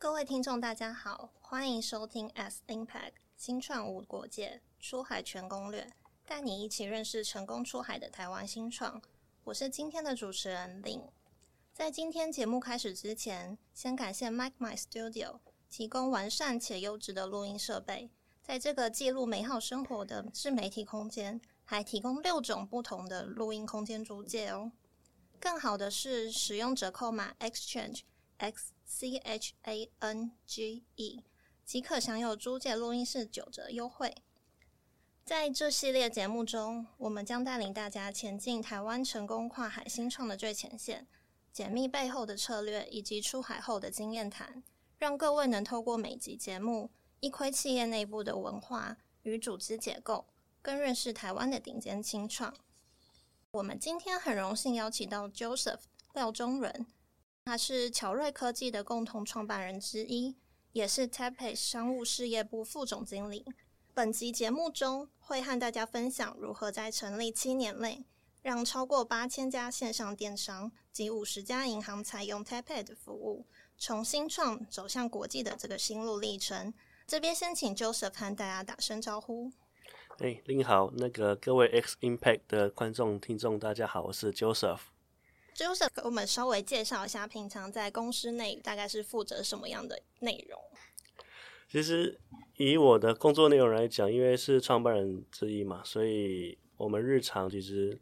各位听众，大家好，欢迎收听 S Impact 新创无国界出海全攻略，带你一起认识成功出海的台湾新创。我是今天的主持人 Lin。在今天节目开始之前，先感谢 Mike My Studio 提供完善且优质的录音设备，在这个记录美好生活的自媒体空间，还提供六种不同的录音空间租借哦。更好的是，使用折扣码 Exchange X C H A N G E 即可享有租借录音室九折优惠。在这系列节目中，我们将带领大家前进台湾成功跨海新创的最前线。解密背后的策略以及出海后的经验谈，让各位能透过每集节目一窥企业内部的文化与组织结构，更认识台湾的顶尖新创。我们今天很荣幸邀请到 Joseph 廖中仁，他是乔瑞科技的共同创办人之一，也是 Tapet 商务事业部副总经理。本集节目中会和大家分享如何在成立七年内，让超过八千家线上电商及五十家银行采用 Tapet 的服务，从新创走向国际的这个心路历程。这边先请 Joseph 和大家打声招呼。哎，您好，那个各位 X Impact 的观众听众，大家好，我是 Joseph。Joseph，给我们稍微介绍一下，平常在公司内大概是负责什么样的内容？其实以我的工作内容来讲，因为是创办人之一嘛，所以我们日常其实。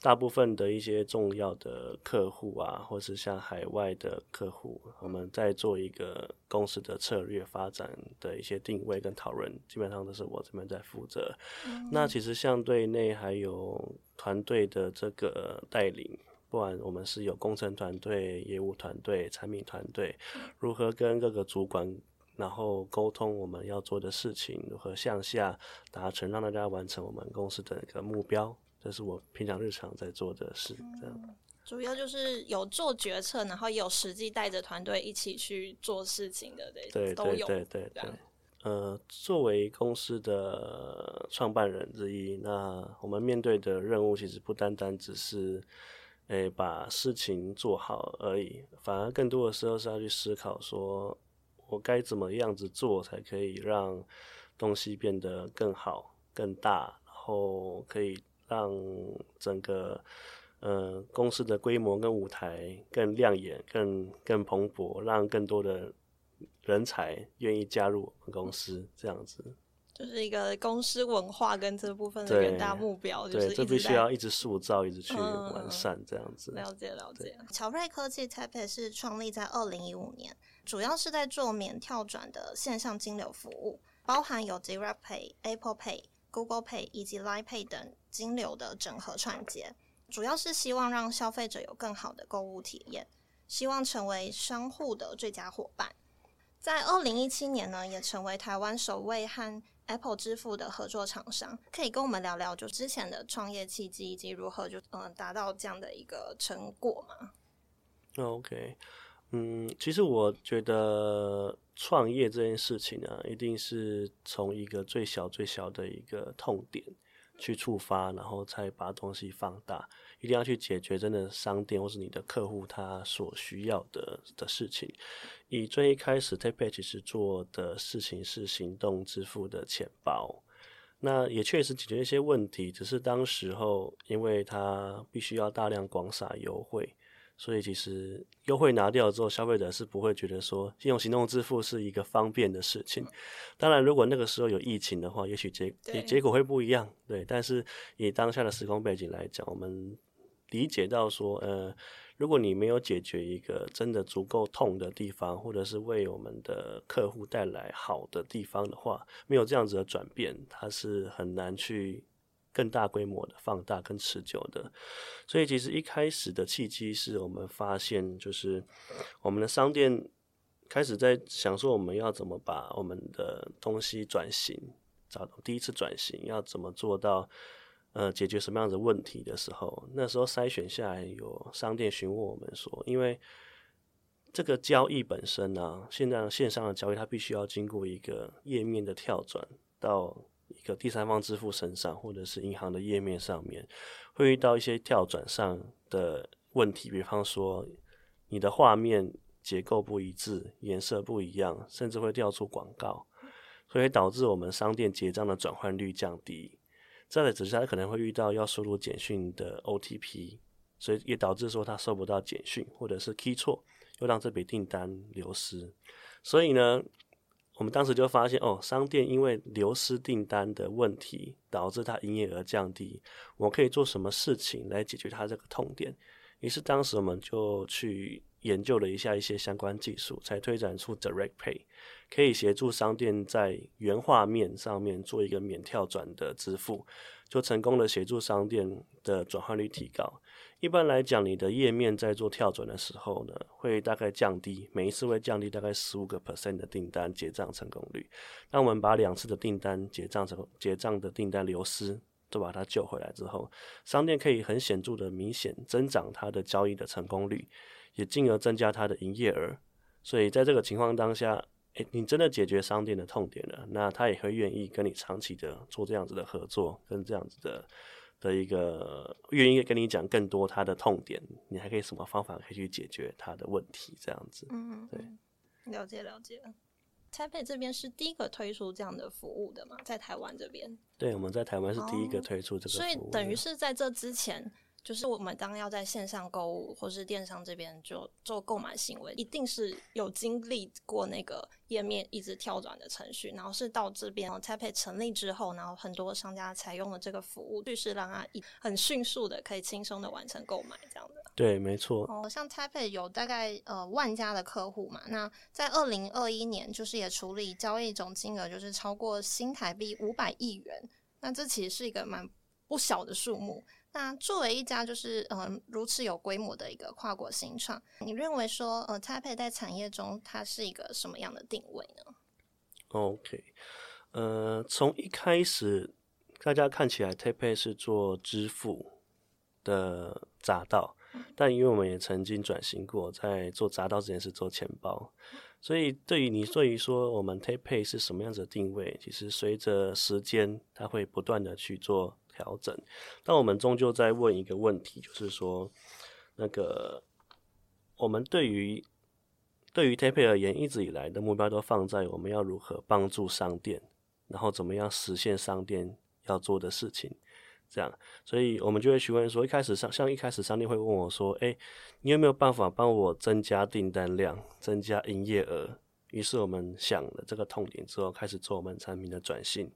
大部分的一些重要的客户啊，或是像海外的客户，我们在做一个公司的策略发展的一些定位跟讨论，基本上都是我这边在负责。嗯。那其实相对内还有团队的这个带领，不管我们是有工程团队、业务团队、产品团队，如何跟各个主管然后沟通我们要做的事情，如何向下达成，让大家完成我们公司的一个目标。这是我平常日常在做的事，这样。主要就是有做决策，然后也有实际带着团队一起去做事情的，对，对，对，对，对，对。呃，作为公司的创办人之一，那我们面对的任务其实不单单只是，诶，把事情做好而已，反而更多的时候是要去思考，说我该怎么样子做，才可以让东西变得更好、更大，然后可以。让整个呃公司的规模跟舞台更亮眼、更更蓬勃，让更多的人才愿意加入我们公司，这样子。就是一个公司文化跟这部分的远大目标，就是对，这必须要一直塑造、一直去完善，这样子。嗯、了解了解。乔瑞科技 Tapet 是创立在二零一五年，主要是在做免跳转的线上金流服务，包含有 Direct Pay、Apple Pay。Google Pay 以及 Line Pay 等金流的整合串接，主要是希望让消费者有更好的购物体验，希望成为商户的最佳伙伴。在二零一七年呢，也成为台湾首位和 Apple 支付的合作厂商。可以跟我们聊聊就之前的创业契机以及如何就嗯达到这样的一个成果吗？OK。嗯，其实我觉得创业这件事情呢，一定是从一个最小最小的一个痛点去触发，然后才把东西放大。一定要去解决真的商店或是你的客户他所需要的的事情。以最一开始 Tapet 其实做的事情是行动支付的钱包，那也确实解决一些问题，只是当时候因为它必须要大量广撒优惠。所以其实优惠拿掉之后，消费者是不会觉得说用行动支付是一个方便的事情。当然，如果那个时候有疫情的话，也许结结果会不一样。对，但是以当下的时空背景来讲，我们理解到说，呃，如果你没有解决一个真的足够痛的地方，或者是为我们的客户带来好的地方的话，没有这样子的转变，它是很难去。更大规模的放大、更持久的，所以其实一开始的契机是我们发现，就是我们的商店开始在想说，我们要怎么把我们的东西转型，找第一次转型要怎么做到，呃，解决什么样的问题的时候，那时候筛选下来有商店询问我们说，因为这个交易本身呢、啊，现在线上的交易它必须要经过一个页面的跳转到。一个第三方支付身上，或者是银行的页面上面，会遇到一些跳转上的问题，比方说你的画面结构不一致、颜色不一样，甚至会跳出广告，所以导致我们商店结账的转换率降低。再来只是他可能会遇到要输入简讯的 OTP，所以也导致说他收不到简讯，或者是 key 错，又让这笔订单流失。所以呢，我们当时就发现，哦，商店因为流失订单的问题，导致它营业额降低。我可以做什么事情来解决它这个痛点？于是当时我们就去研究了一下一些相关技术，才推展出 Direct Pay，可以协助商店在原画面上面做一个免跳转的支付，就成功的协助商店的转换率提高。一般来讲，你的页面在做跳转的时候呢，会大概降低，每一次会降低大概十五个 percent 的订单结账成功率。当我们把两次的订单结账成结账的订单流失，都把它救回来之后，商店可以很显著的明显增长它的交易的成功率，也进而增加它的营业额。所以在这个情况当下，诶，你真的解决商店的痛点了，那他也会愿意跟你长期的做这样子的合作，跟这样子的。的一个愿意跟你讲更多他的痛点，你还可以什么方法可以去解决他的问题？这样子，嗯，对，了解了解。Tapay 这边是第一个推出这样的服务的嘛，在台湾这边，对，我们在台湾是第一个推出这个服务，哦，所以等于是在这之前。就是我们当要在线上购物或是电商这边就做购买行为，一定是有经历过那个页面一直跳转的程序，然后是到这边 Tapay 成立之后，然后很多商家采用了这个服务，就是让他一很迅速的可以轻松的完成购买这样的。对，没错。哦，像 Taipei 有大概呃万家的客户嘛，那在二零二一年就是也处理交易总金额就是超过新台币五百亿元，那这其实是一个蛮不小的数目。那作为一家就是嗯、呃、如此有规模的一个跨国新创，你认为说呃 Taipei 在产业中它是一个什么样的定位呢？OK，呃，从一开始大家看起来 Taipei 是做支付的匝道，嗯、但因为我们也曾经转型过，在做闸道之前是做钱包，所以对于你对于说我们 Tapay 是什么样子的定位，其实随着时间它会不断的去做。调整，但我们终究在问一个问题，就是说，那个我们对于对于 Tapay 而言，一直以来的目标都放在我们要如何帮助商店，然后怎么样实现商店要做的事情，这样，所以我们就会询问说，一开始商像一开始商店会问我说，诶，你有没有办法帮我增加订单量，增加营业额？于是我们想了这个痛点之后，开始做我们产品的转型。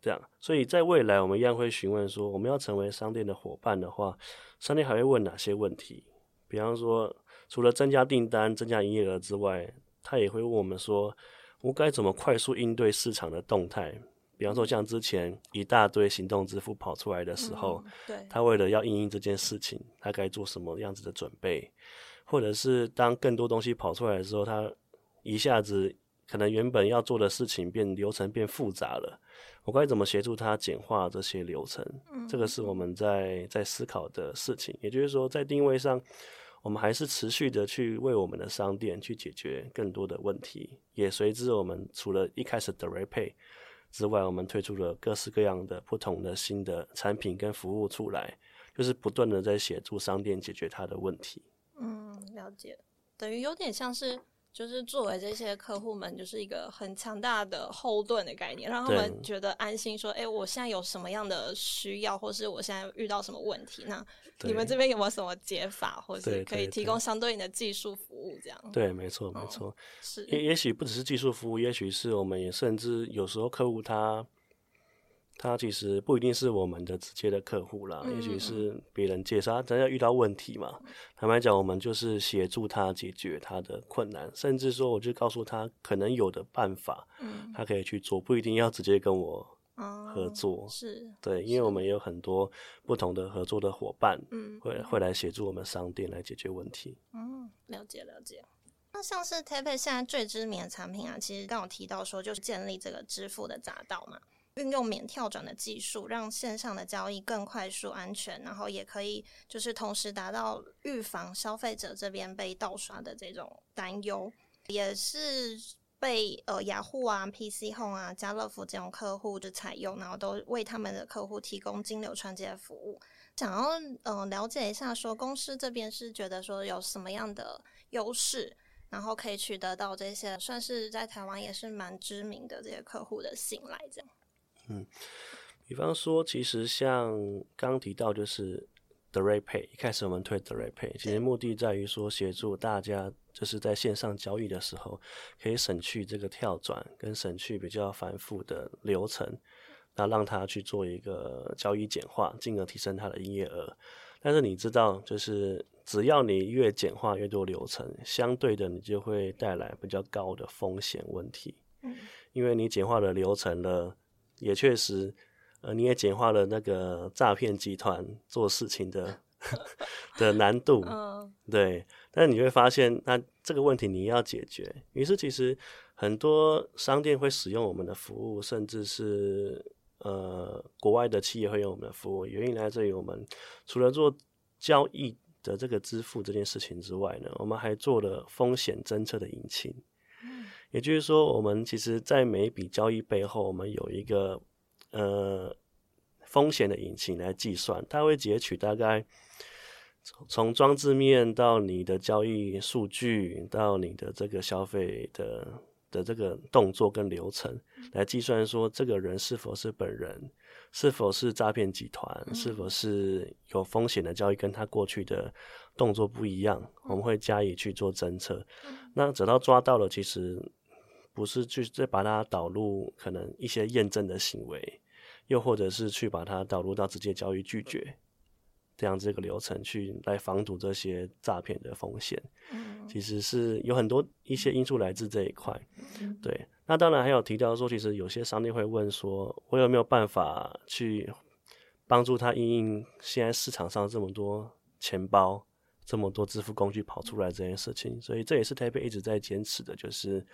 这样，所以在未来，我们一样会询问说，我们要成为商店的伙伴的话，商店还会问哪些问题？比方说，除了增加订单、增加营业额之外，他也会问我们说，我该怎么快速应对市场的动态？比方说，像之前一大堆行动支付跑出来的时候，嗯、对，他为了要应应这件事情，他该做什么样子的准备？或者是当更多东西跑出来的时候，他一下子可能原本要做的事情变流程变复杂了。我该怎么协助他简化这些流程？这个是我们在在思考的事情。也就是说，在定位上，我们还是持续的去为我们的商店去解决更多的问题。也随之，我们除了一开始的 Direct Pay 之外，我们推出了各式各样的不同的新的产品跟服务出来，就是不断的在协助商店解决它的问题。嗯，了解，等于有点像是。就是作为这些客户们，就是一个很强大的后盾的概念，让他们觉得安心，说：“哎、欸，我现在有什么样的需要，或是我现在遇到什么问题，那你们这边有没有什么解法，或是可以提供相对应的技术服务？”这样对，没错，没错、嗯，是也也许不只是技术服务，也许是我们也甚至有时候客户他。他其实不一定是我们的直接的客户啦，嗯、也许是别人介绍，他真要遇到问题嘛。坦白讲，我们就是协助他解决他的困难，甚至说，我就告诉他可能有的办法，嗯，他可以去做，不一定要直接跟我合作。嗯、是，对，因为我们也有很多不同的合作的伙伴，嗯，会会来协助我们商店来解决问题。嗯，了解了解。那像是 Tapay 现在最知名的产品啊，其实刚有提到说，就是建立这个支付的闸道嘛。运用免跳转的技术，让线上的交易更快速、安全，然后也可以就是同时达到预防消费者这边被盗刷的这种担忧，也是被呃雅虎啊、PC Home 啊、家乐福这种客户的采用，然后都为他们的客户提供金流传接服务。想要嗯、呃、了解一下，说公司这边是觉得说有什么样的优势？然后可以取得到这些算是在台湾也是蛮知名的这些客户的信赖，这样。嗯，比方说，其实像刚刚提到就是 Direct Pay，一开始我们推 Direct Pay，其实目的在于说协助大家就是在线上交易的时候，可以省去这个跳转跟省去比较繁复的流程，那让他去做一个交易简化，进而提升他的营业额。但是你知道，就是只要你越简化越多流程，相对的你就会带来比较高的风险问题。嗯，因为你简化了流程了，也确实，呃，你也简化了那个诈骗集团做事情的 的难度。嗯，对。但你会发现，那这个问题你要解决，于是其实很多商店会使用我们的服务，甚至是。呃，国外的企业会用我们的服务，原因来自于我们除了做交易的这个支付这件事情之外呢，我们还做了风险侦测的引擎。嗯，也就是说，我们其实在每一笔交易背后，我们有一个呃风险的引擎来计算，它会截取大概从装置面到你的交易数据到你的这个消费的。的这个动作跟流程来计算，说这个人是否是本人，是否是诈骗集团，是否是有风险的交易，跟他过去的动作不一样，我们会加以去做侦测。那直到抓到了，其实不是去再把它导入可能一些验证的行为，又或者是去把它导入到直接交易拒绝。这样这个流程去来防堵这些诈骗的风险，其实是有很多一些因素来自这一块。对，那当然还有提到说，其实有些商店会问说，我有没有办法去帮助他应应现在市场上这么多钱包、这么多支付工具跑出来这件事情？所以这也是 TapPay 一直在坚持的，就是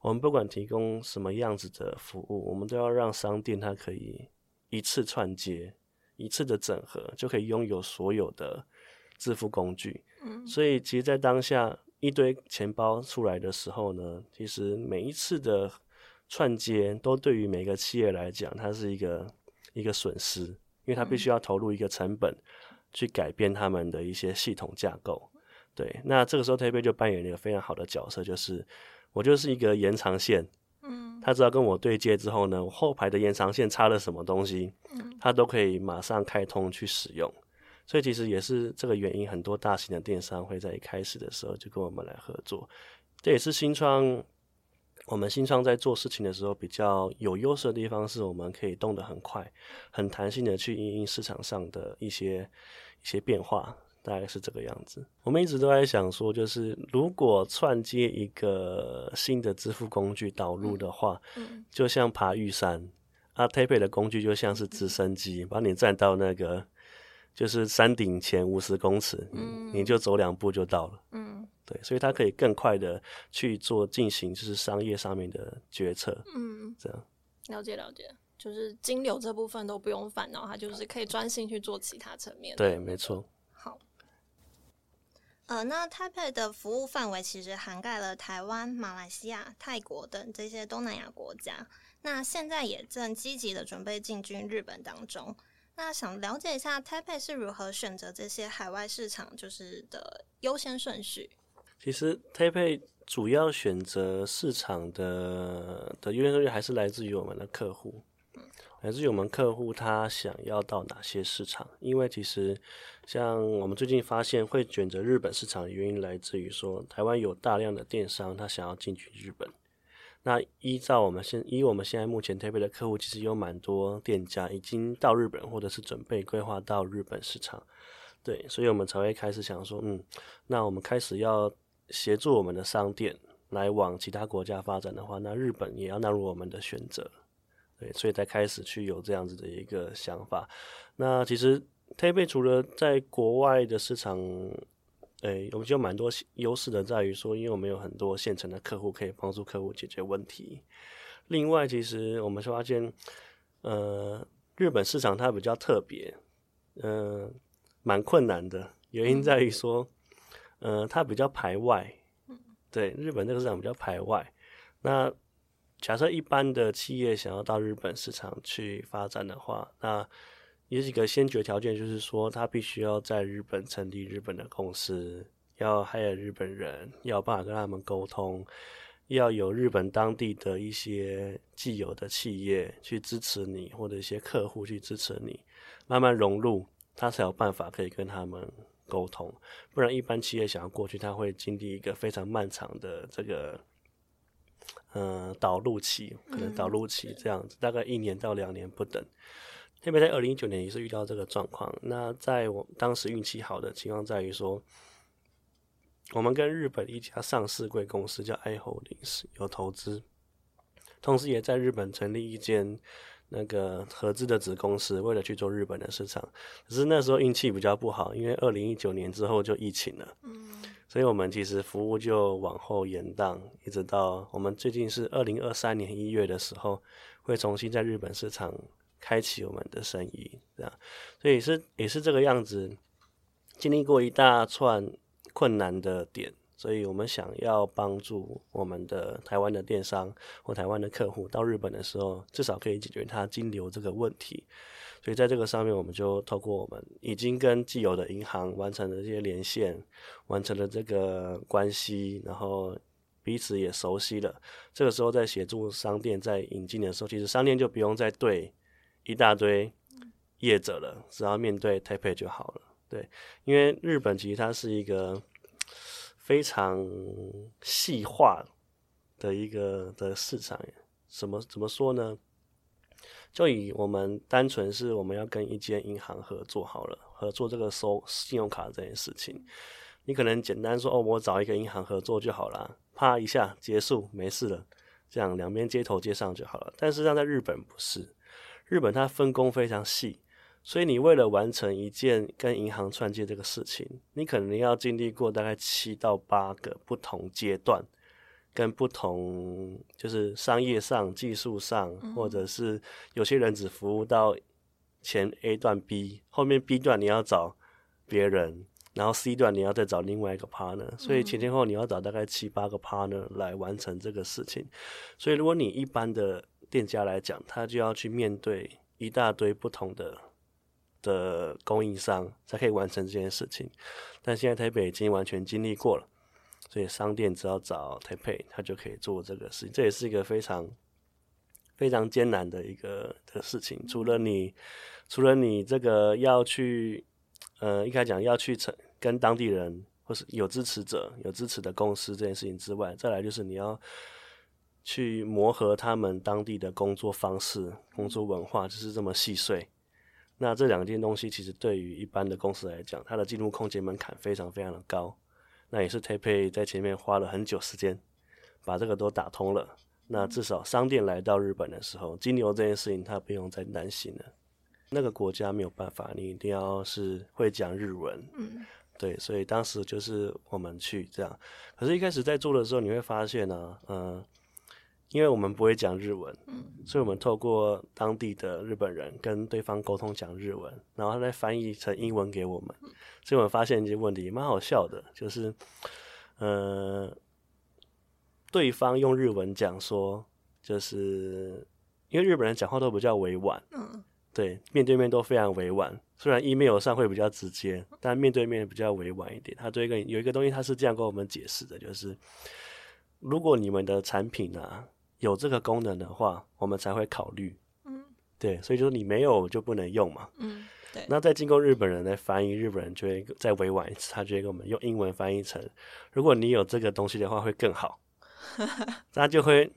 我们不管提供什么样子的服务，我们都要让商店它可以一次串接。一次的整合就可以拥有所有的支付工具，嗯，所以其实，在当下一堆钱包出来的时候呢，其实每一次的串接都对于每个企业来讲，它是一个一个损失，因为它必须要投入一个成本去改变他们的一些系统架构。对，那这个时候 TapPay 就扮演了一个非常好的角色，就是我就是一个延长线。嗯他只要跟我对接之后呢，我后排的延长线插了什么东西，嗯他都可以马上开通去使用。所以其实也是这个原因，很多大型的电商会在一开始的时候就跟我们来合作。这也是新创，我们新创在做事情的时候比较有优势的地方，是我们可以动得很快、很弹性的去应应市场上的一些一些变化。大概是这个样子。我们一直都在想说，就是如果串接一个新的支付工具导入的话，嗯，就像爬玉山，啊，TapPay 的工具就像是直升机，把你站到那个就是山顶前五十公尺，嗯，你就走两步就到了，嗯，对，所以它可以更快的去做进行就是商业上面的决策，嗯，这样了解了解，就是金流这部分都不用烦恼，它就是可以专心去做其他层面，对，没错。呃，那 TapPay 的服务范围其实涵盖了台湾、马来西亚、泰国等这些东南亚国家。那现在也正积极的准备进军日本当中。那想了解一下 TapPay 是如何选择这些海外市场，就是的优先顺序。其实 TapPay 主要选择市场的的优先顺序还是来自于我们的客户。来自于我们客户他想要到哪些市场？因为其实像我们最近发现会选择日本市场的原因，来自于说台湾有大量的电商他想要进军日本。那依照我们现依我们现在目前 tapi 的客户，其实有蛮多店家已经到日本，或者是准备规划到日本市场。对，所以我们才会开始想说，嗯，那我们开始要协助我们的商店来往其他国家发展的话，那日本也要纳入我们的选择。对，所以才开始去有这样子的一个想法。那其实 TapPay 除了在国外的市场，诶，我们就有蛮多优势的，在于说，因为我们有很多现成的客户可以帮助客户解决问题。另外，其实我们发现，呃，日本市场它比较特别，嗯、呃，蛮困难的。原因在于说，呃，它比较排外。对，日本这个市场比较排外。那假设一般的企业想要到日本市场去发展的话，那有几个先决条件，就是说他必须要在日本成立日本的公司，要 hire 日本人，要有办法跟他们沟通，要有日本当地的一些既有的企业去支持你，或者一些客户去支持你，慢慢融入，他才有办法可以跟他们沟通。不然，一般企业想要过去，他会经历一个非常漫长的这个，呃，导入期，可能导入期这样子，大概一年到两年不等。特别在二零一九年也是遇到这个状况。那在我当时运气好的情况在于说，我们跟日本一家上市贵公司叫 iHoldings 有投资，同时也在日本成立一间那个合资的子公司，为了去做日本的市场。可是那时候运气比较不好，因为二零一九年之后就疫情了，嗯所以我们其实服务就往后延宕，一直到我们最近是二零二三年一月的时候，会重新在日本市场。开启我们的生意，这样，所以是也是这个样子，经历过一大串困难的点，所以我们想要帮助我们的台湾的电商或台湾的客户到日本的时候，至少可以解决他金流这个问题。所以在这个上面，我们就透过我们已经跟既有的银行完成了这些连线，完成了这个关系，然后彼此也熟悉了。这个时候在协助商店在引进的时候，其实商店就不用再对。一大堆业者了，只要面对 Tape 就好了。对，因为日本其实它是一个非常细化的一个的市场。怎么怎么说呢？就以我们单纯是我们要跟一间银行合作好了，合作这个收信用卡这件事情，你可能简单说哦，我找一个银行合作就好了，啪一下结束，没事了，这样两边接头接上就好了。但是让在日本不是。日本它分工非常细，所以你为了完成一件跟银行串接这个事情，你可能要经历过大概七到八个不同阶段，跟不同就是商业上、技术上，或者是有些人只服务到前 A 段 B，后面 B 段你要找别人，然后 C 段你要再找另外一个 partner，所以前前后你要找大概七八个 partner 来完成这个事情。所以如果你一般的店家来讲，他就要去面对一大堆不同的的供应商，才可以完成这件事情。但现在台北已经完全经历过了，所以商店只要找台北，他就可以做这个事情。这也是一个非常非常艰难的一个的事情。除了你，除了你这个要去，呃，一开始讲要去成跟当地人或是有支持者、有支持的公司这件事情之外，再来就是你要。去磨合他们当地的工作方式、工作文化，就是这么细碎。那这两件东西，其实对于一般的公司来讲，它的进入空间门槛非常非常的高。那也是 TapPay 在前面花了很久时间，把这个都打通了。那至少商店来到日本的时候，金牛这件事情，它不用再担心了。那个国家没有办法，你一定要是会讲日文。嗯，对，所以当时就是我们去这样。可是，一开始在做的时候，你会发现呢，嗯。因为我们不会讲日文，所以我们透过当地的日本人跟对方沟通讲日文，然后他再翻译成英文给我们。所以我们发现一些问题，蛮好笑的，就是，呃，对方用日文讲说，就是因为日本人讲话都比较委婉，对，面对面都非常委婉。虽然 email 上会比较直接，但面对面比较委婉一点。他对一个有一个东西，他是这样跟我们解释的，就是如果你们的产品啊。有这个功能的话，我们才会考虑。嗯，对，所以就是你没有就不能用嘛。嗯，对。那再经过日本人来翻译，日本人就会再委婉一次，他就会给我们用英文翻译成：如果你有这个东西的话，会更好。那就会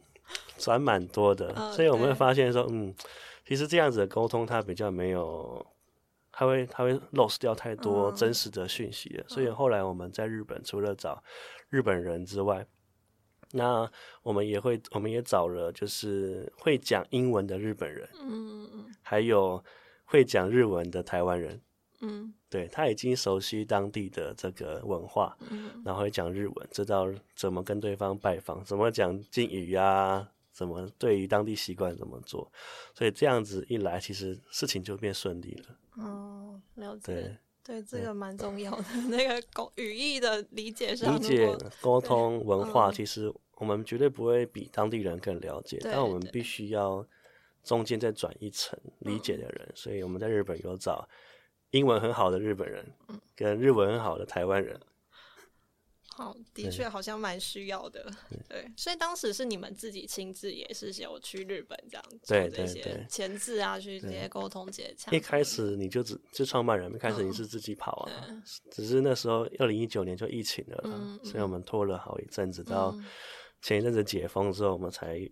转蛮多的，哦，所以我们会发现说，嗯，其实这样子的沟通，它比较没有，它会它会 lost 掉太多真实的讯息了。嗯，所以后来我们在日本，除了找日本人之外，那我们也会，我们也找了，就是会讲英文的日本人，嗯嗯，还有会讲日文的台湾人，嗯，对，他已经熟悉当地的这个文化，嗯，然后会讲日文，知道怎么跟对方拜访，怎么讲敬语呀，怎么对于当地习惯怎么做，所以这样子一来，其实事情就变顺利了。哦，了解。对。对，这个蛮重要的，那个沟语义的理解上，理解沟通文化，其实我们绝对不会比当地人更了解，但我们必须要中间再转一层理解的人，所以我们在日本有找英文很好的日本人，跟日文很好的台湾人，好，的确好像蛮需要的。对，所以当时是你们自己亲自也是有去日本这样做这些前置啊，去这些沟通接洽。一开始你就只就创办人，一开始你是自己跑啊，只是那时候二零一九年就疫情了，所以我们拖了好一阵子，到前一阵子解封之后，我们才。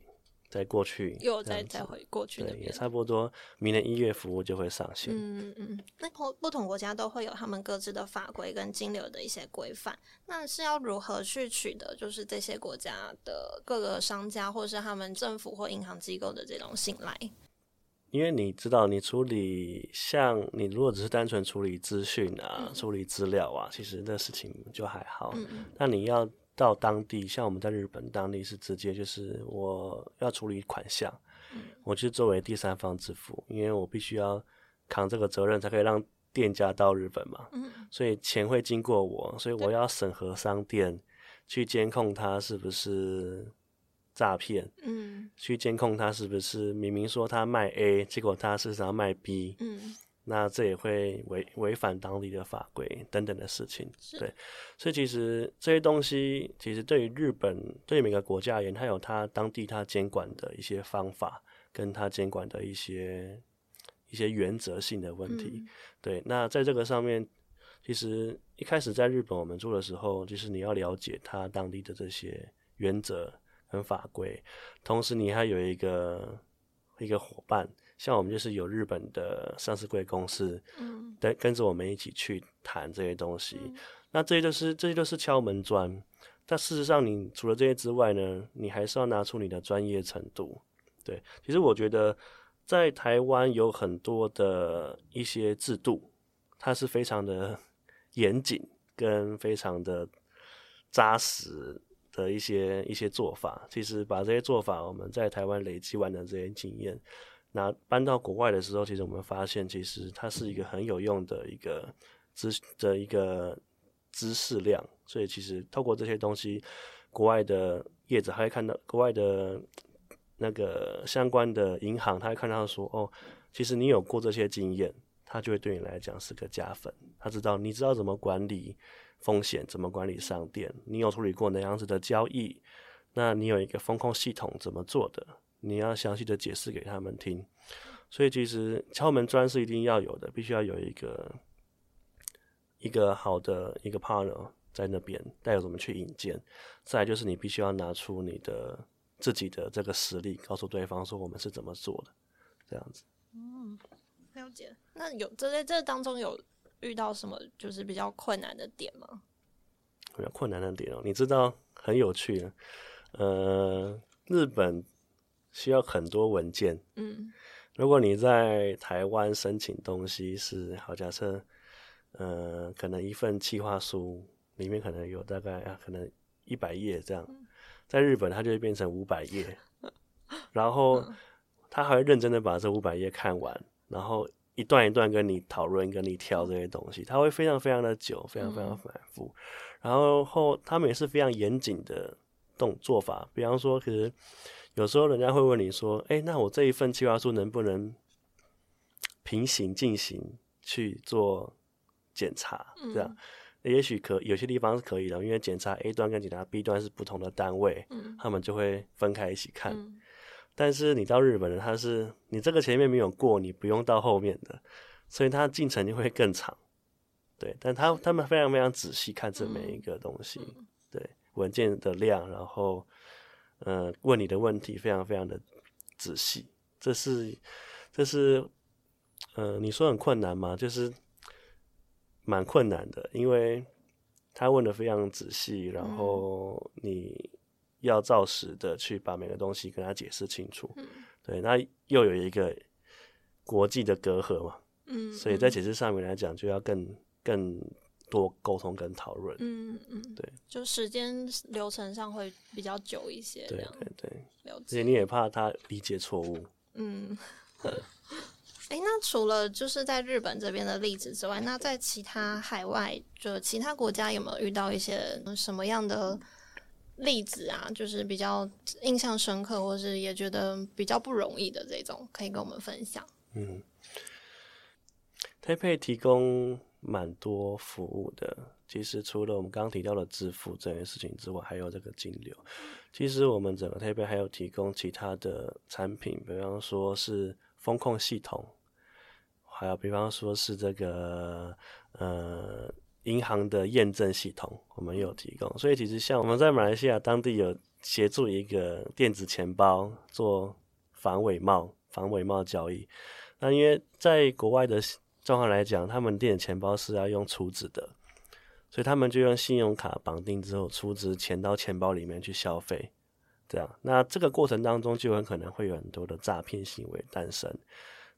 再过去又再再回过去，对，也差不多。明年一月服务就会上线。嗯嗯，那不不同国家都会有他们各自的法规跟金流的一些规范。那是要如何去取得，就是这些国家的各个商家，或是他们政府或银行机构的这种信赖？因为你知道，你处理像你如果只是单纯处理资讯啊、嗯、处理资料啊，其实那事情就还好。嗯，那你要。到当地，像我们在日本当地是直接就是我要处理款项，嗯、我就作为第三方支付，因为我必须要扛这个责任，才可以让店家到日本嘛。嗯、所以钱会经过我，所以我要审核商店，去监控他是不是诈骗，嗯、去监控他是不是明明说他卖 A，结果他是想要卖 B。嗯那这也会违违反当地的法规等等的事情，对，所以其实这些东西，其实对于日本，对于每个国家而言，它有它当地它监管的一些方法，跟它监管的一些一些原则性的问题。嗯、对，那在这个上面，其实一开始在日本我们做的时候，就是你要了解它当地的这些原则跟法规，同时你还有一个一个伙伴。像我们就是有日本的上市贵公司，嗯，跟跟着我们一起去谈这些东西，嗯、那这些就是这些都是敲门砖。但事实上，你除了这些之外呢，你还是要拿出你的专业程度。对，其实我觉得在台湾有很多的一些制度，它是非常的 严谨跟非常的扎实的一些一些做法。其实把这些做法，我们在台湾累积完的这些经验。那搬到国外的时候，其实我们发现，其实它是一个很有用的一个知的一个知识量。所以其实透过这些东西，国外的业者还会看到，国外的那个相关的银行，他会看到说，哦，其实你有过这些经验，他就会对你来讲是个加分。他知道你知道怎么管理风险，怎么管理商店，你有处理过那样子的交易，那你有一个风控系统怎么做的？你要详细的解释给他们听，所以其实敲门砖是一定要有的，必须要有一个一个好的一个 partner 在那边带着我们去引荐。再来就是你必须要拿出你的自己的这个实力，告诉对方说我们是怎么做的，这样子。嗯，了解。那有这在这当中有遇到什么就是比较困难的点吗？比较困难的点哦，你知道很有趣，呃，日本。需要很多文件。嗯，如果你在台湾申请东西是好，假设，呃，可能一份企划书里面可能有大概啊，可能一百页这样，在日本它就会变成五百页，然后他还会认真的把这五百页看完，然后一段一段跟你讨论，跟你挑这些东西，他会非常非常的久，非常非常反复，然后后他们也是非常严谨的动做法，比方说，可是。有时候人家会问你说：“哎、欸，那我这一份计划书能不能平行进行去做检查？这样，嗯、也许可有些地方是可以的，因为检查 A 端跟检查 B 端是不同的单位，嗯、他们就会分开一起看。嗯、但是你到日本人，他是你这个前面没有过，你不用到后面的，所以他进程就会更长。对，但他他们非常非常仔细看这每一个东西，嗯、对文件的量，然后。”呃，问你的问题非常非常的仔细，这是这是呃，你说很困难吗？就是蛮困难的，因为他问的非常仔细，然后你要照实的去把每个东西跟他解释清楚。嗯、对，那又有一个国际的隔阂嘛，嗯，所以在解释上面来讲，就要更更。多沟通跟讨论，嗯嗯，对，就时间流程上会比较久一些，对对对，而且你也怕他理解错误，嗯，哎、欸，那除了就是在日本这边的例子之外，那在其他海外，就其他国家有没有遇到一些什么样的例子啊？就是比较印象深刻，或是也觉得比较不容易的这种，可以跟我们分享？嗯，台北提供。蛮多服务的，其实除了我们刚刚提到的支付这件事情之外，还有这个金流。其实我们整个 TapPay 还有提供其他的产品，比方说是风控系统，还有比方说是这个呃银行的验证系统，我们有提供。所以其实像我们在马来西亚当地有协助一个电子钱包做防伪冒、防伪冒交易。那因为在国外的状况来讲，他们电子钱包是要用储值的。所以他们就用信用卡绑定之后，储值钱到钱包里面去消费，这样。那这个过程当中就很可能会有很多的诈骗行为诞生，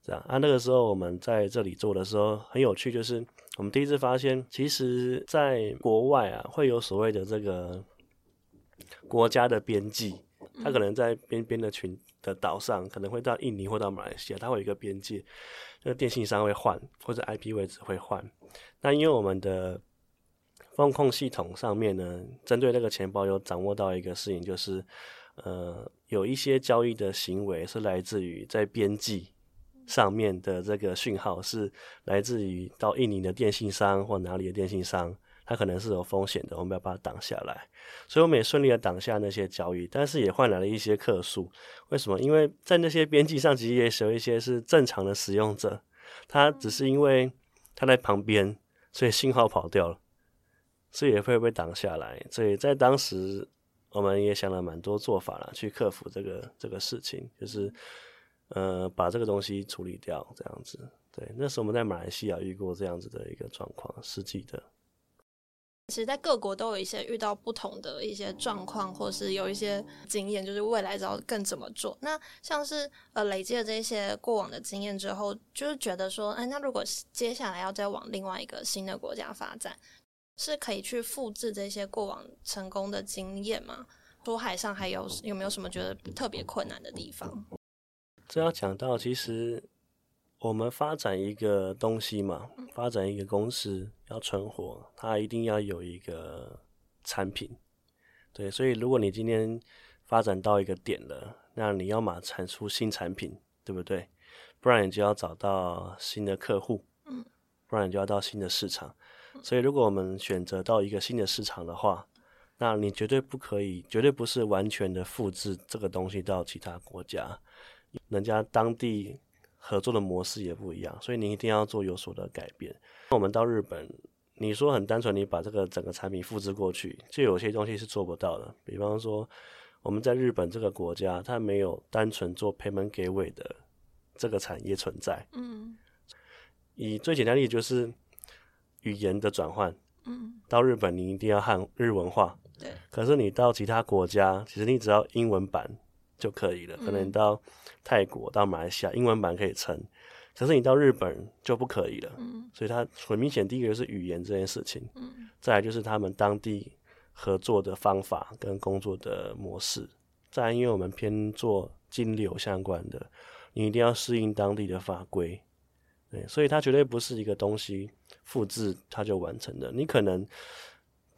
这样。啊，那个时候我们在这里做的时候很有趣，就是我们第一次发现，其实在国外啊会有所谓的这个国家的边际，他可能在边边的群的岛上，可能会到印尼或到马来西亚，它会有一个边界，这个电信商会换或者 IP 位置会换。那因为我们的风控系统上面呢，针对那个钱包有掌握到一个事情，就是，呃，有一些交易的行为是来自于在边际上面的这个讯号，是来自于到印尼的电信商或哪里的电信商，它可能是有风险的，我们要把它挡下来。所以我们也顺利的挡下那些交易，但是也换来了一些客诉。为什么？因为在那些边际上，其实也有一些是正常的使用者，他只是因为他在旁边，所以信号跑掉了。所以也会被挡下来，所以在当时我们也想了蛮多做法了，去克服这个这个事情，就是呃把这个东西处理掉，这样子。对，那时候我们在马来西亚遇过这样子的一个状况，实际的。其实，在各国都有一些遇到不同的一些状况，或是有一些经验，就是未来知道更怎么做。那像是呃累积了这些过往的经验之后，就是觉得说，哎，那如果接下来要再往另外一个新的国家发展。是可以去复制这些过往成功的经验吗？出海上还有有没有什么觉得特别困难的地方？这要讲到，其实我们发展一个东西嘛，发展一个公司要存活，它一定要有一个产品。对，所以如果你今天发展到一个点了，那你要嘛产出新产品，对不对？不然你就要找到新的客户，嗯，不然你就要到新的市场。所以，如果我们选择到一个新的市场的话，那你绝对不可以，绝对不是完全的复制这个东西到其他国家，人家当地合作的模式也不一样，所以你一定要做有所的改变。我们到日本，你说很单纯，你把这个整个产品复制过去，就有些东西是做不到的。比方说，我们在日本这个国家，它没有单纯做 payment gateway 的这个产业存在。嗯，以最简单的例子就是。语言的转换，嗯，到日本你一定要汉日文化，对。可是你到其他国家，其实你只要英文版就可以了。可能你到泰国、到马来西亚，英文版可以撑，可是你到日本就不可以了。嗯，所以它很明显，第一个就是语言这件事情，嗯，再来就是他们当地合作的方法跟工作的模式。再来，因为我们偏做金流相关的，你一定要适应当地的法规。对，所以它绝对不是一个东西复制它就完成的。你可能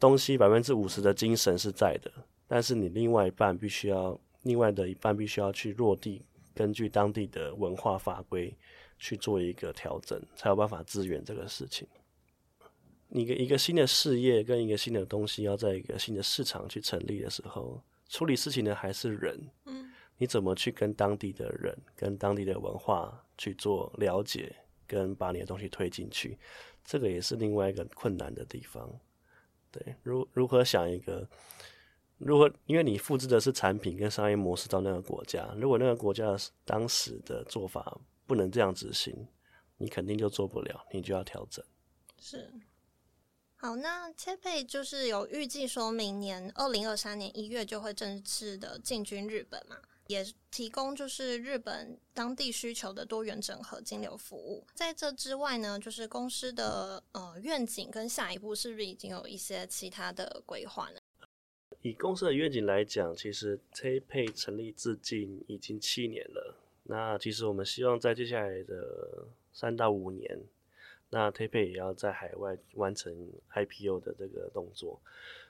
东西百分之五十的精神是在的，但是你另外一半必须要，另外的一半必须要去落地，根据当地的文化法规去做一个调整，才有办法支援这个事情。你一个一个新的事业跟一个新的东西要在一个新的市场去成立的时候，处理事情的还是人。嗯，你怎么去跟当地的人、跟当地的文化去做了解？跟把你的东西推进去，这个也是另外一个困难的地方。对，如如何想一个，如果因为你复制的是产品跟商业模式到那个国家，如果那个国家当时的做法不能这样执行，你肯定就做不了，你就要调整。是。好，那 TapPay 就是有预计说明年二零二三年一月就会正式的进军日本嘛？也提供就是日本当地需求的多元整合金流服务。在这之外呢，就是公司的呃愿景跟下一步是不是已经有一些其他的规划呢？以公司的愿景来讲，其实 TapPay 成立至今已经七年了。那其实我们希望在接下来的三到五年，那 TapPay 也要在海外完成 IPO 的这个动作。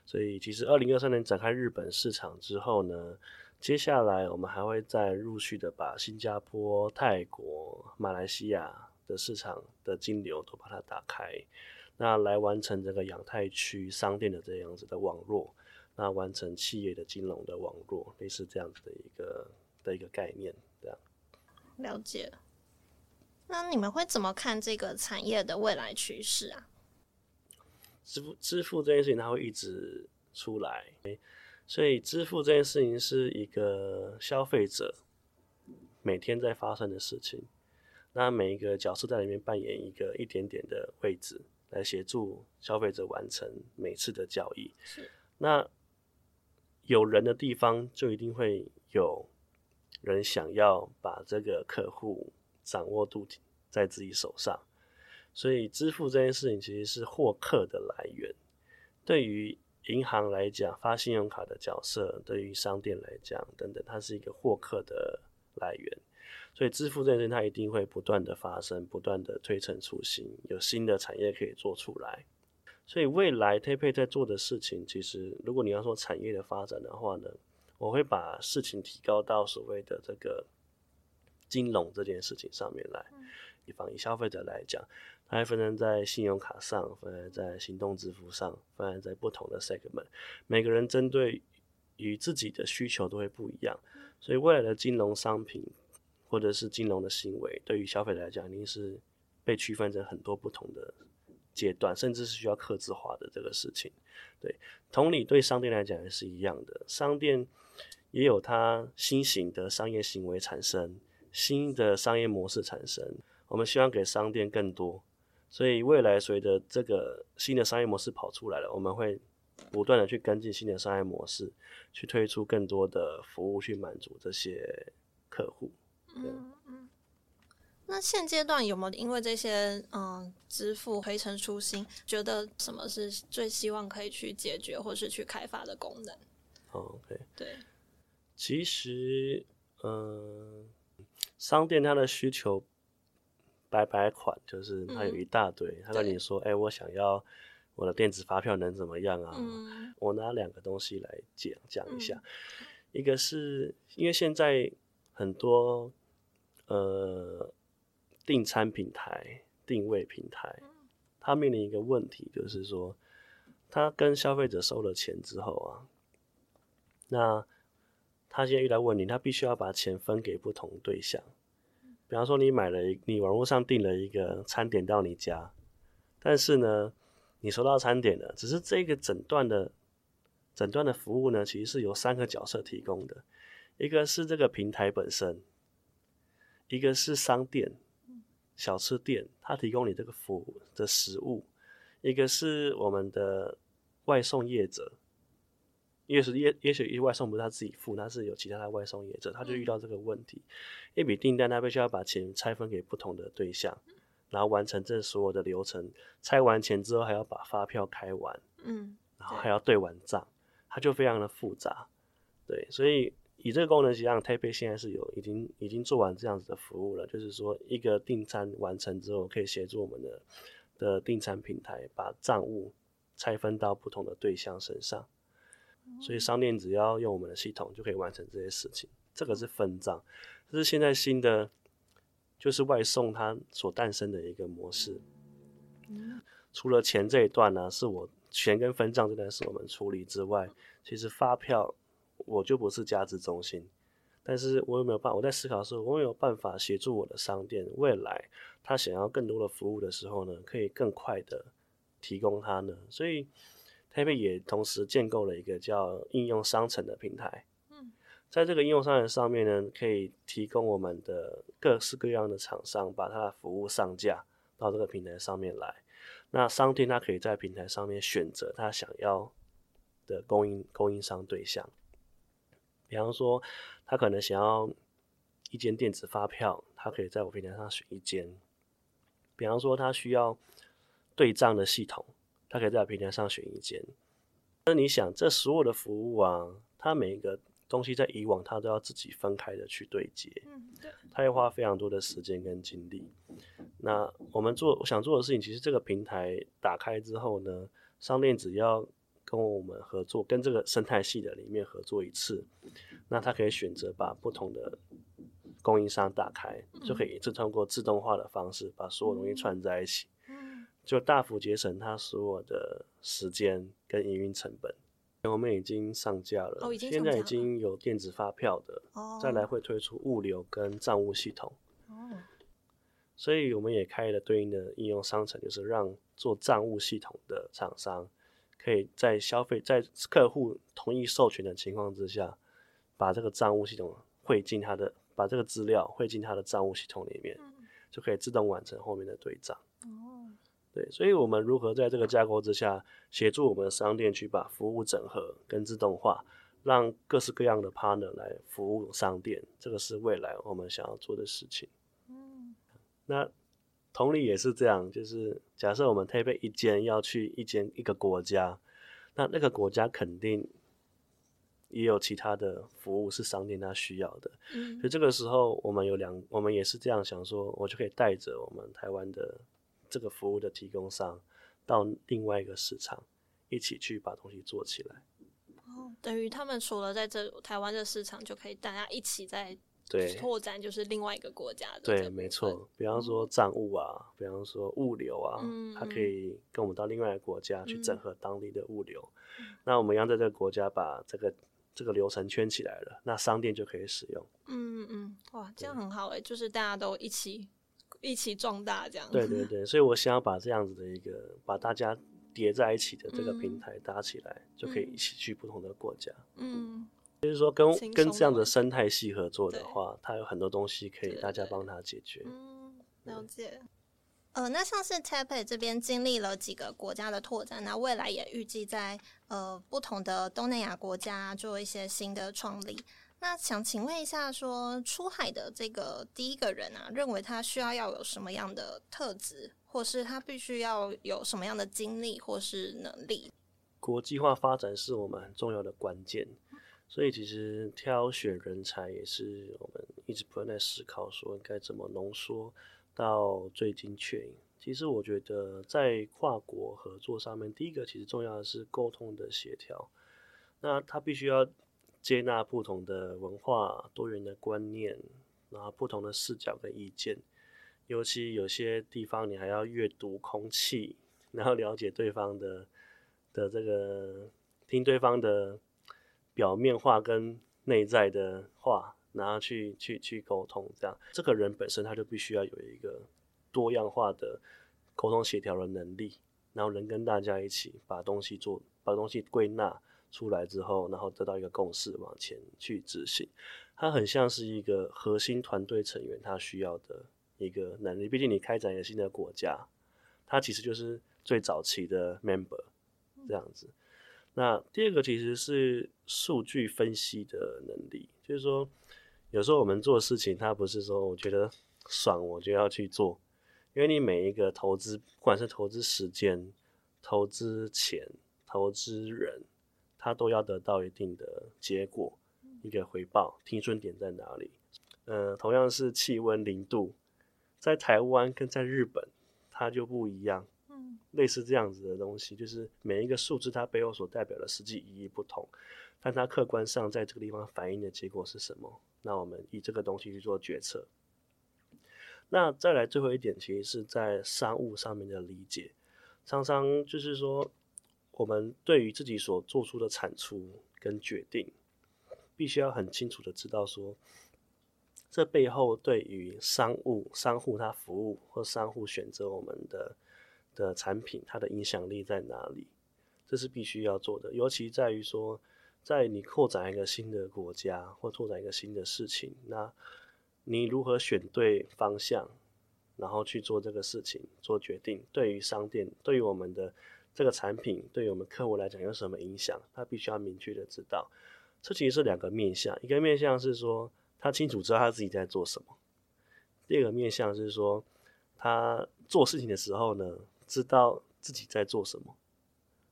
所以其实二零二三年展开日本市场之后呢，接下来，我们还会再陆续的把新加坡、泰国、马来西亚的市场的金流都把它打开，那来完成这个亚太区商店的这样子的网络，那完成企业的金融的网络，类似这样子的一个的一个概念，这样。了解。那你们会怎么看这个产业的未来趋势啊？支付支付这件事情，它会一直出来，所以支付这件事情是一个消费者每天在发生的事情。那每一个角色在里面扮演一个一点点的位置，来协助消费者完成每次的交易。是。那有人的地方，就一定会有人想要把这个客户掌握度在自己手上。所以，支付这件事情其实是获客的来源。对于银行来讲，发信用卡的角色；对于商店来讲，等等，它是一个获客的来源。所以支付这件事情，它一定会不断的发生，不断的推陈出新，有新的产业可以做出来。所以未来 TapPay 在做的事情，其实如果你要说产业的发展的话呢，我会把事情提高到所谓的这个金融这件事情上面来。以防以消费者来讲，它还分成在信用卡上，分成在行动支付上，分成在不同的 segment，每个人针对于自己的需求都会不一样。所以未来的金融商品。或者是金融的行为，对于消费者来讲，一定是被区分成很多不同的阶段，甚至是需要克制化的这个事情。对，同理对商店来讲也是一样的，商店也有它新型的商业行为产生，新的商业模式产生。我们希望给商店更多，所以未来随着这个新的商业模式跑出来了，我们会不断的去跟进新的商业模式，去推出更多的服务去满足这些客户。嗯嗯，那现阶段有没有因为这些嗯支付回程出新，觉得什么是最希望可以去解决或是去开发的功能？哦，OK，对，其实嗯，商店它的需求白白款，就是它有一大堆，嗯、他跟你说，哎、欸，我想要我的电子发票能怎么样啊？嗯、我拿两个东西来讲讲一下，嗯、一个是因为现在很多。呃，订餐平台、定位平台，它面临一个问题，就是说，它跟消费者收了钱之后啊，那他现在遇到问题，他必须要把钱分给不同对象。比方说，你买了一，你网络上订了一个餐点到你家，但是呢，你收到餐点了，只是这个整段的整段的服务呢，其实是由三个角色提供的，一个是这个平台本身。一个是商店、小吃店，它提供你这个服务的食物；一个是我们的外送业者，也许也也许外送不是他自己付，他是有其他的外送业者，他就遇到这个问题。一笔订单，他必须要把钱拆分给不同的对象，然后完成这所有的流程。拆完钱之后，还要把发票开完，嗯，然后还要对完账，它就非常的复杂。对，所以。以这个功能，实际上 TapPay 现在是有已经已经做完这样子的服务了，就是说一个订餐完成之后，可以协助我们的的订餐平台把账务拆分到不同的对象身上，所以商店只要用我们的系统就可以完成这些事情。这个是分账，这是现在新的就是外送它所诞生的一个模式。除了钱这一段呢，是我钱跟分账这段是我们处理之外，其实发票。我就不是价值中心，但是我有没有办法？我在思考的时候，我有没有办法协助我的商店，未来他想要更多的服务的时候呢，可以更快的提供他呢？所以 TapPay 也同时建构了一个叫应用商城的平台。嗯，在这个应用商城上面呢，可以提供我们的各式各样的厂商把他的服务上架到这个平台上面来。那商店他可以在平台上面选择他想要的供应供应商对象。比方说，他可能想要一间电子发票，他可以在我平台上选一间。比方说，他需要对账的系统，他可以在我平台上选一间。那你想，这所有的服务啊，它每一个东西在以往它都要自己分开的去对接，嗯，对，它要花非常多的时间跟精力。那我们做我想做的事情，其实这个平台打开之后呢，商店只要。跟我们合作，跟这个生态系的里面合作一次，那他可以选择把不同的供应商打开，就可以一次通过自动化的方式把所有东西串在一起，就大幅节省他所有的时间跟营运成本。我们已经上架了，哦、现在已经有电子发票的，哦、再来会推出物流跟账务系统。哦，所以我们也开了对应的应用商城，就是让做账务系统的厂商，可以在消费在客户同意授权的情况之下，把这个账务系统汇进他的，把这个资料汇进他的账务系统里面，嗯、就可以自动完成后面的对账。对，所以，我们如何在这个架构之下协助我们的商店去把服务整合跟自动化，让各式各样的 partner 来服务商店，这个是未来我们想要做的事情。嗯，那同理也是这样，就是假设我们配备一间要去一间一个国家，那那个国家肯定也有其他的服务是商店它需要的。嗯，所以这个时候我们有两，我们也是这样想说，我就可以带着我们台湾的。这个服务的提供商到另外一个市场，一起去把东西做起来。哦，等于他们除了在这台湾的市场，就可以大家一起在拓展，就是另外一个国家的。对，没错。比方说账务啊，嗯、比方说物流啊，嗯、它可以跟我们到另外一个国家去整合当地的物流。嗯、那我们要在这个国家把这个这个流程圈起来了，那商店就可以使用。嗯嗯，哇，这样很好哎，就是大家都一起。一起壮大，这样。对对对，所以我想要把这样子的一个把大家叠在一起的这个平台搭起来，嗯、就可以一起去不同的国家。嗯，就是说跟跟这样的生态系合作的话，对它有很多东西可以大家帮他解决。嗯，了解。呃，那像是 tapei 这边经历了几个国家的拓展，那未来也预计在呃不同的东南亚国家做一些新的创立。那想请问一下说，说出海的这个第一个人啊，认为他需要要有什么样的特质，或是他必须要有什么样的经历或是能力？国际化发展是我们很重要的关键，所以其实挑选人才也是我们一直不断在思考，说应该怎么浓缩到最精确。其实我觉得在跨国合作上面，第一个其实重要的是沟通的协调，那他必须要。接纳不同的文化、多元的观念，然后不同的视角跟意见。尤其有些地方，你还要阅读空气，然后了解对方的的这个，听对方的表面化跟内在的话，然后去去去沟通。这样，这个人本身他就必须要有一个多样化的沟通协调的能力，然后能跟大家一起把东西做，把东西归纳。出来之后，然后得到一个共识，往前去执行。它很像是一个核心团队成员，他需要的一个能力。毕竟你开展一个新的国家，他其实就是最早期的 member 这样子。那第二个其实是数据分析的能力，就是说，有时候我们做事情，它不是说我觉得爽我就要去做，因为你每一个投资，不管是投资时间、投资钱、投资人。他都要得到一定的结果，一个回报，听准点在哪里？呃，同样是气温零度，在台湾跟在日本，它就不一样。类似这样子的东西，就是每一个数字它背后所代表的实际意义不同，但它客观上在这个地方反映的结果是什么？那我们以这个东西去做决策。那再来最后一点，其实是在商务上面的理解，常常就是说。我们对于自己所做出的产出跟决定，必须要很清楚的知道说，这背后对于商务商户他服务或商户选择我们的的产品，它的影响力在哪里？这是必须要做的。尤其在于说，在你扩展一个新的国家或拓展一个新的事情，那你如何选对方向，然后去做这个事情做决定？对于商店，对于我们的。这个产品对于我们客户来讲有什么影响？他必须要明确的知道。这其实是两个面向，一个面向是说他清楚知道他自己在做什么；第二个面向是说他做事情的时候呢，知道自己在做什么。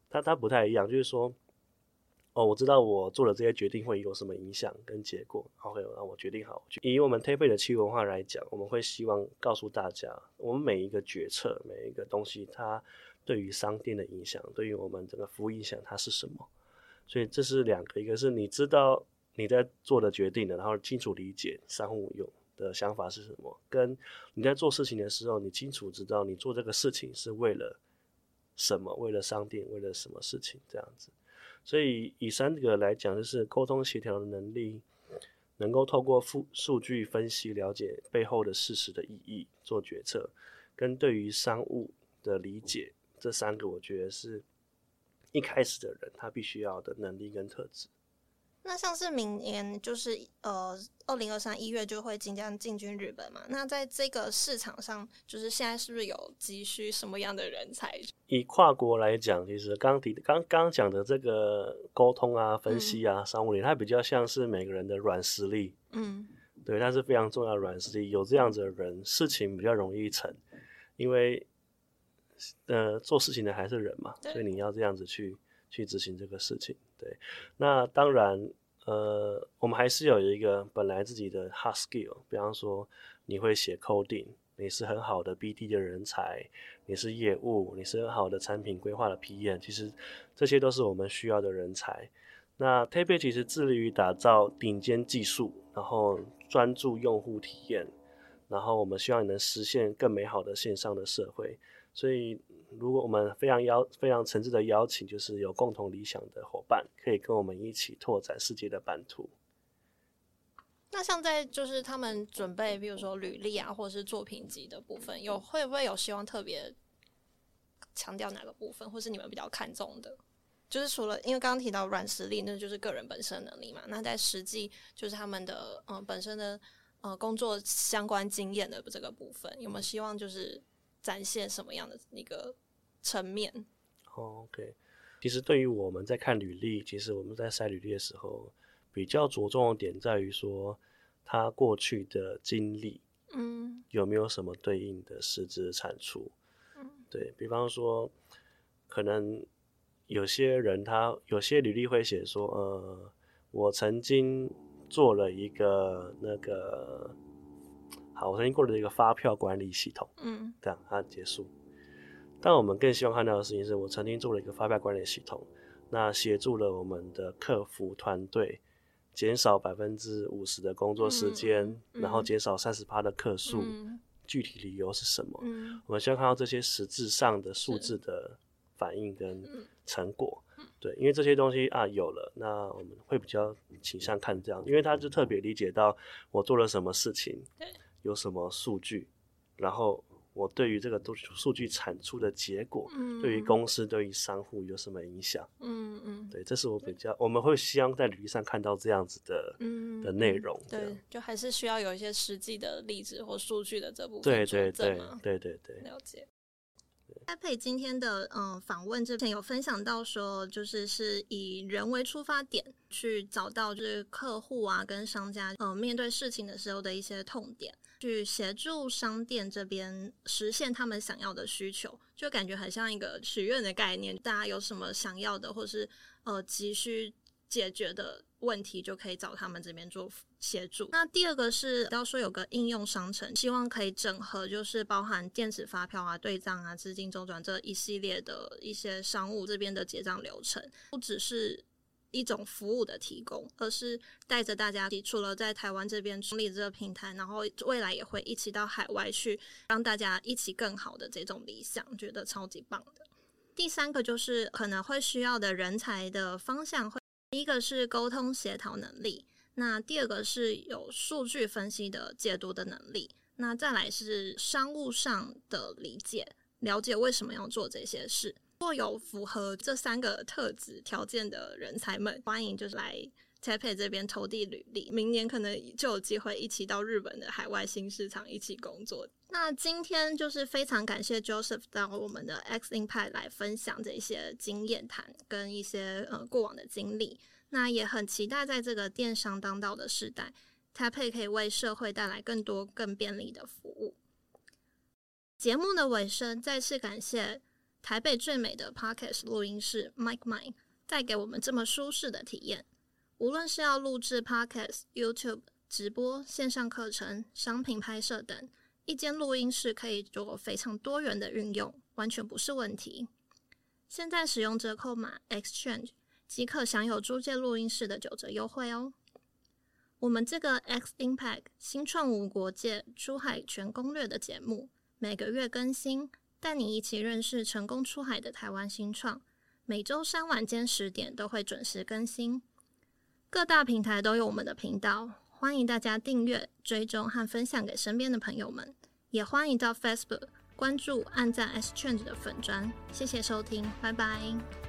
他他不太一样，就是说，哦，我知道我做的这些决定会有什么影响跟结果。OK，那我决定好。以我们 t a p e 的企业文化来讲，我们会希望告诉大家，我们每一个决策、每一个东西，它。对于商店的影响，对于我们整个服务影响，它是什么？所以这是两个，一个是你知道你在做的决定的，然后清楚理解商户有的想法是什么，跟你在做事情的时候，你清楚知道你做这个事情是为了什么，为了商店，为了什么事情这样子。所以以三个来讲，就是沟通协调的能力，能够透过数数据分析了解背后的事实的意义，做决策，跟对于商务的理解，这三个我觉得是一开始的人他必须要的能力跟特质。那像是明年就是呃，二零二三一月就会即将进军日本嘛？那在这个市场上，就是现在是不是有急需什么样的人才？以跨国来讲，其实刚提刚刚讲的这个沟通啊、分析啊、嗯、商务力，它比较像是每个人的软实力。嗯，对，它是非常重要的软实力。有这样子的人，事情比较容易成，因为呃，做事情的还是人嘛，所以你要这样子去。去执行这个事情，对，那当然，呃，我们还是有一个本来自己的 hard skill，比方说你会写 coding，你是很好的 BD 的人才，你是业务，你是很好的产品规划的 PM，其实这些都是我们需要的人才。那 t a p e 其实致力于打造顶尖技术，然后专注用户体验，然后我们希望你能实现更美好的线上的社会，所以。如果我们非常邀非常诚挚的邀请，就是有共同理想的伙伴，可以跟我们一起拓展世界的版图。那像在就是他们准备，比如说履历啊，或者是作品集的部分，有会不会有希望特别强调哪个部分，或是你们比较看重的？就是除了因为刚刚提到软实力，那就是个人本身能力嘛。那在实际就是他们的嗯、本身的呃工作相关经验的这个部分，有没有希望就是展现什么样的一个？层面，OK。其实对于我们在看履历，其实我们在筛履历的时候，比较着重的点在于说他过去的经历，嗯，有没有什么对应的实质产出？嗯，对，比方说，可能有些人他有些履历会写说，呃，我曾经做了一个那个，好，我曾经过了一个发票管理系统，嗯，这样它结束。但我们更希望看到的事情是，我曾经做了一个发票管理系统，那协助了我们的客服团队减少百分之五十的工作时间，嗯嗯、然后减少三十趴的客数。嗯、具体理由是什么？嗯、我们希望看到这些实质上的数字的反应跟成果。嗯、对，因为这些东西啊有了，那我们会比较倾向看这样，因为他就特别理解到我做了什么事情，有什么数据，然后。我对于这个都数据产出的结果，嗯、对于公司、对于商户有什么影响？嗯嗯，嗯对，这是我比较，我们会希望在履历上看到这样子的，嗯、的内容。对，就还是需要有一些实际的例子或数据的这部分。对对对对对对，了解。艾佩今天的嗯访问之前有分享到说，就是是以人为出发点去找到就是客户啊跟商家嗯、面对事情的时候的一些痛点，去协助商店这边实现他们想要的需求，就感觉很像一个许愿的概念。大家有什么想要的或是呃急需解决的问题，就可以找他们这边做协助。那第二个是要说有个应用商城，希望可以整合，就是包含电子发票啊、对账啊、资金周转这一系列的一些商务这边的结账流程，不只是一种服务的提供，而是带着大家，除了在台湾这边成立这个平台，然后未来也会一起到海外去，让大家一起更好的这种理想，觉得超级棒的。第三个就是可能会需要的人才的方向会。第一个是沟通协调能力，那第二个是有数据分析的解读的能力，那再来是商务上的理解，了解为什么要做这些事。若有符合这三个特质条件的人才们，欢迎就是来 t a p e 这边投递履历，明年可能就有机会一起到日本的海外新市场一起工作。那今天就是非常感谢 Joseph 到我们的 X Impact 来分享这些经验谈跟一些呃过往的经历。那也很期待在这个电商当道的时代，TapPay 可以为社会带来更多更便利的服务。节目的尾声，再次感谢台北最美的 Podcast 录音室 MicMind 带给我们这么舒适的体验。无论是要录制 Podcast、YouTube 直播、线上课程、商品拍摄等。一间录音室可以做非常多元的运用，完全不是问题。现在使用折扣码 Exchange 即可享有租借录音室的九折优惠哦。我们这个 X Impact 新创无国界出海全攻略的节目，每个月更新，带你一起认识成功出海的台湾新创。每周三晚间十点都会准时更新，各大平台都有我们的频道，欢迎大家订阅、追踪和分享给身边的朋友们。也欢迎到 Facebook 关注、按赞 S Change 的粉专。谢谢收听，拜拜。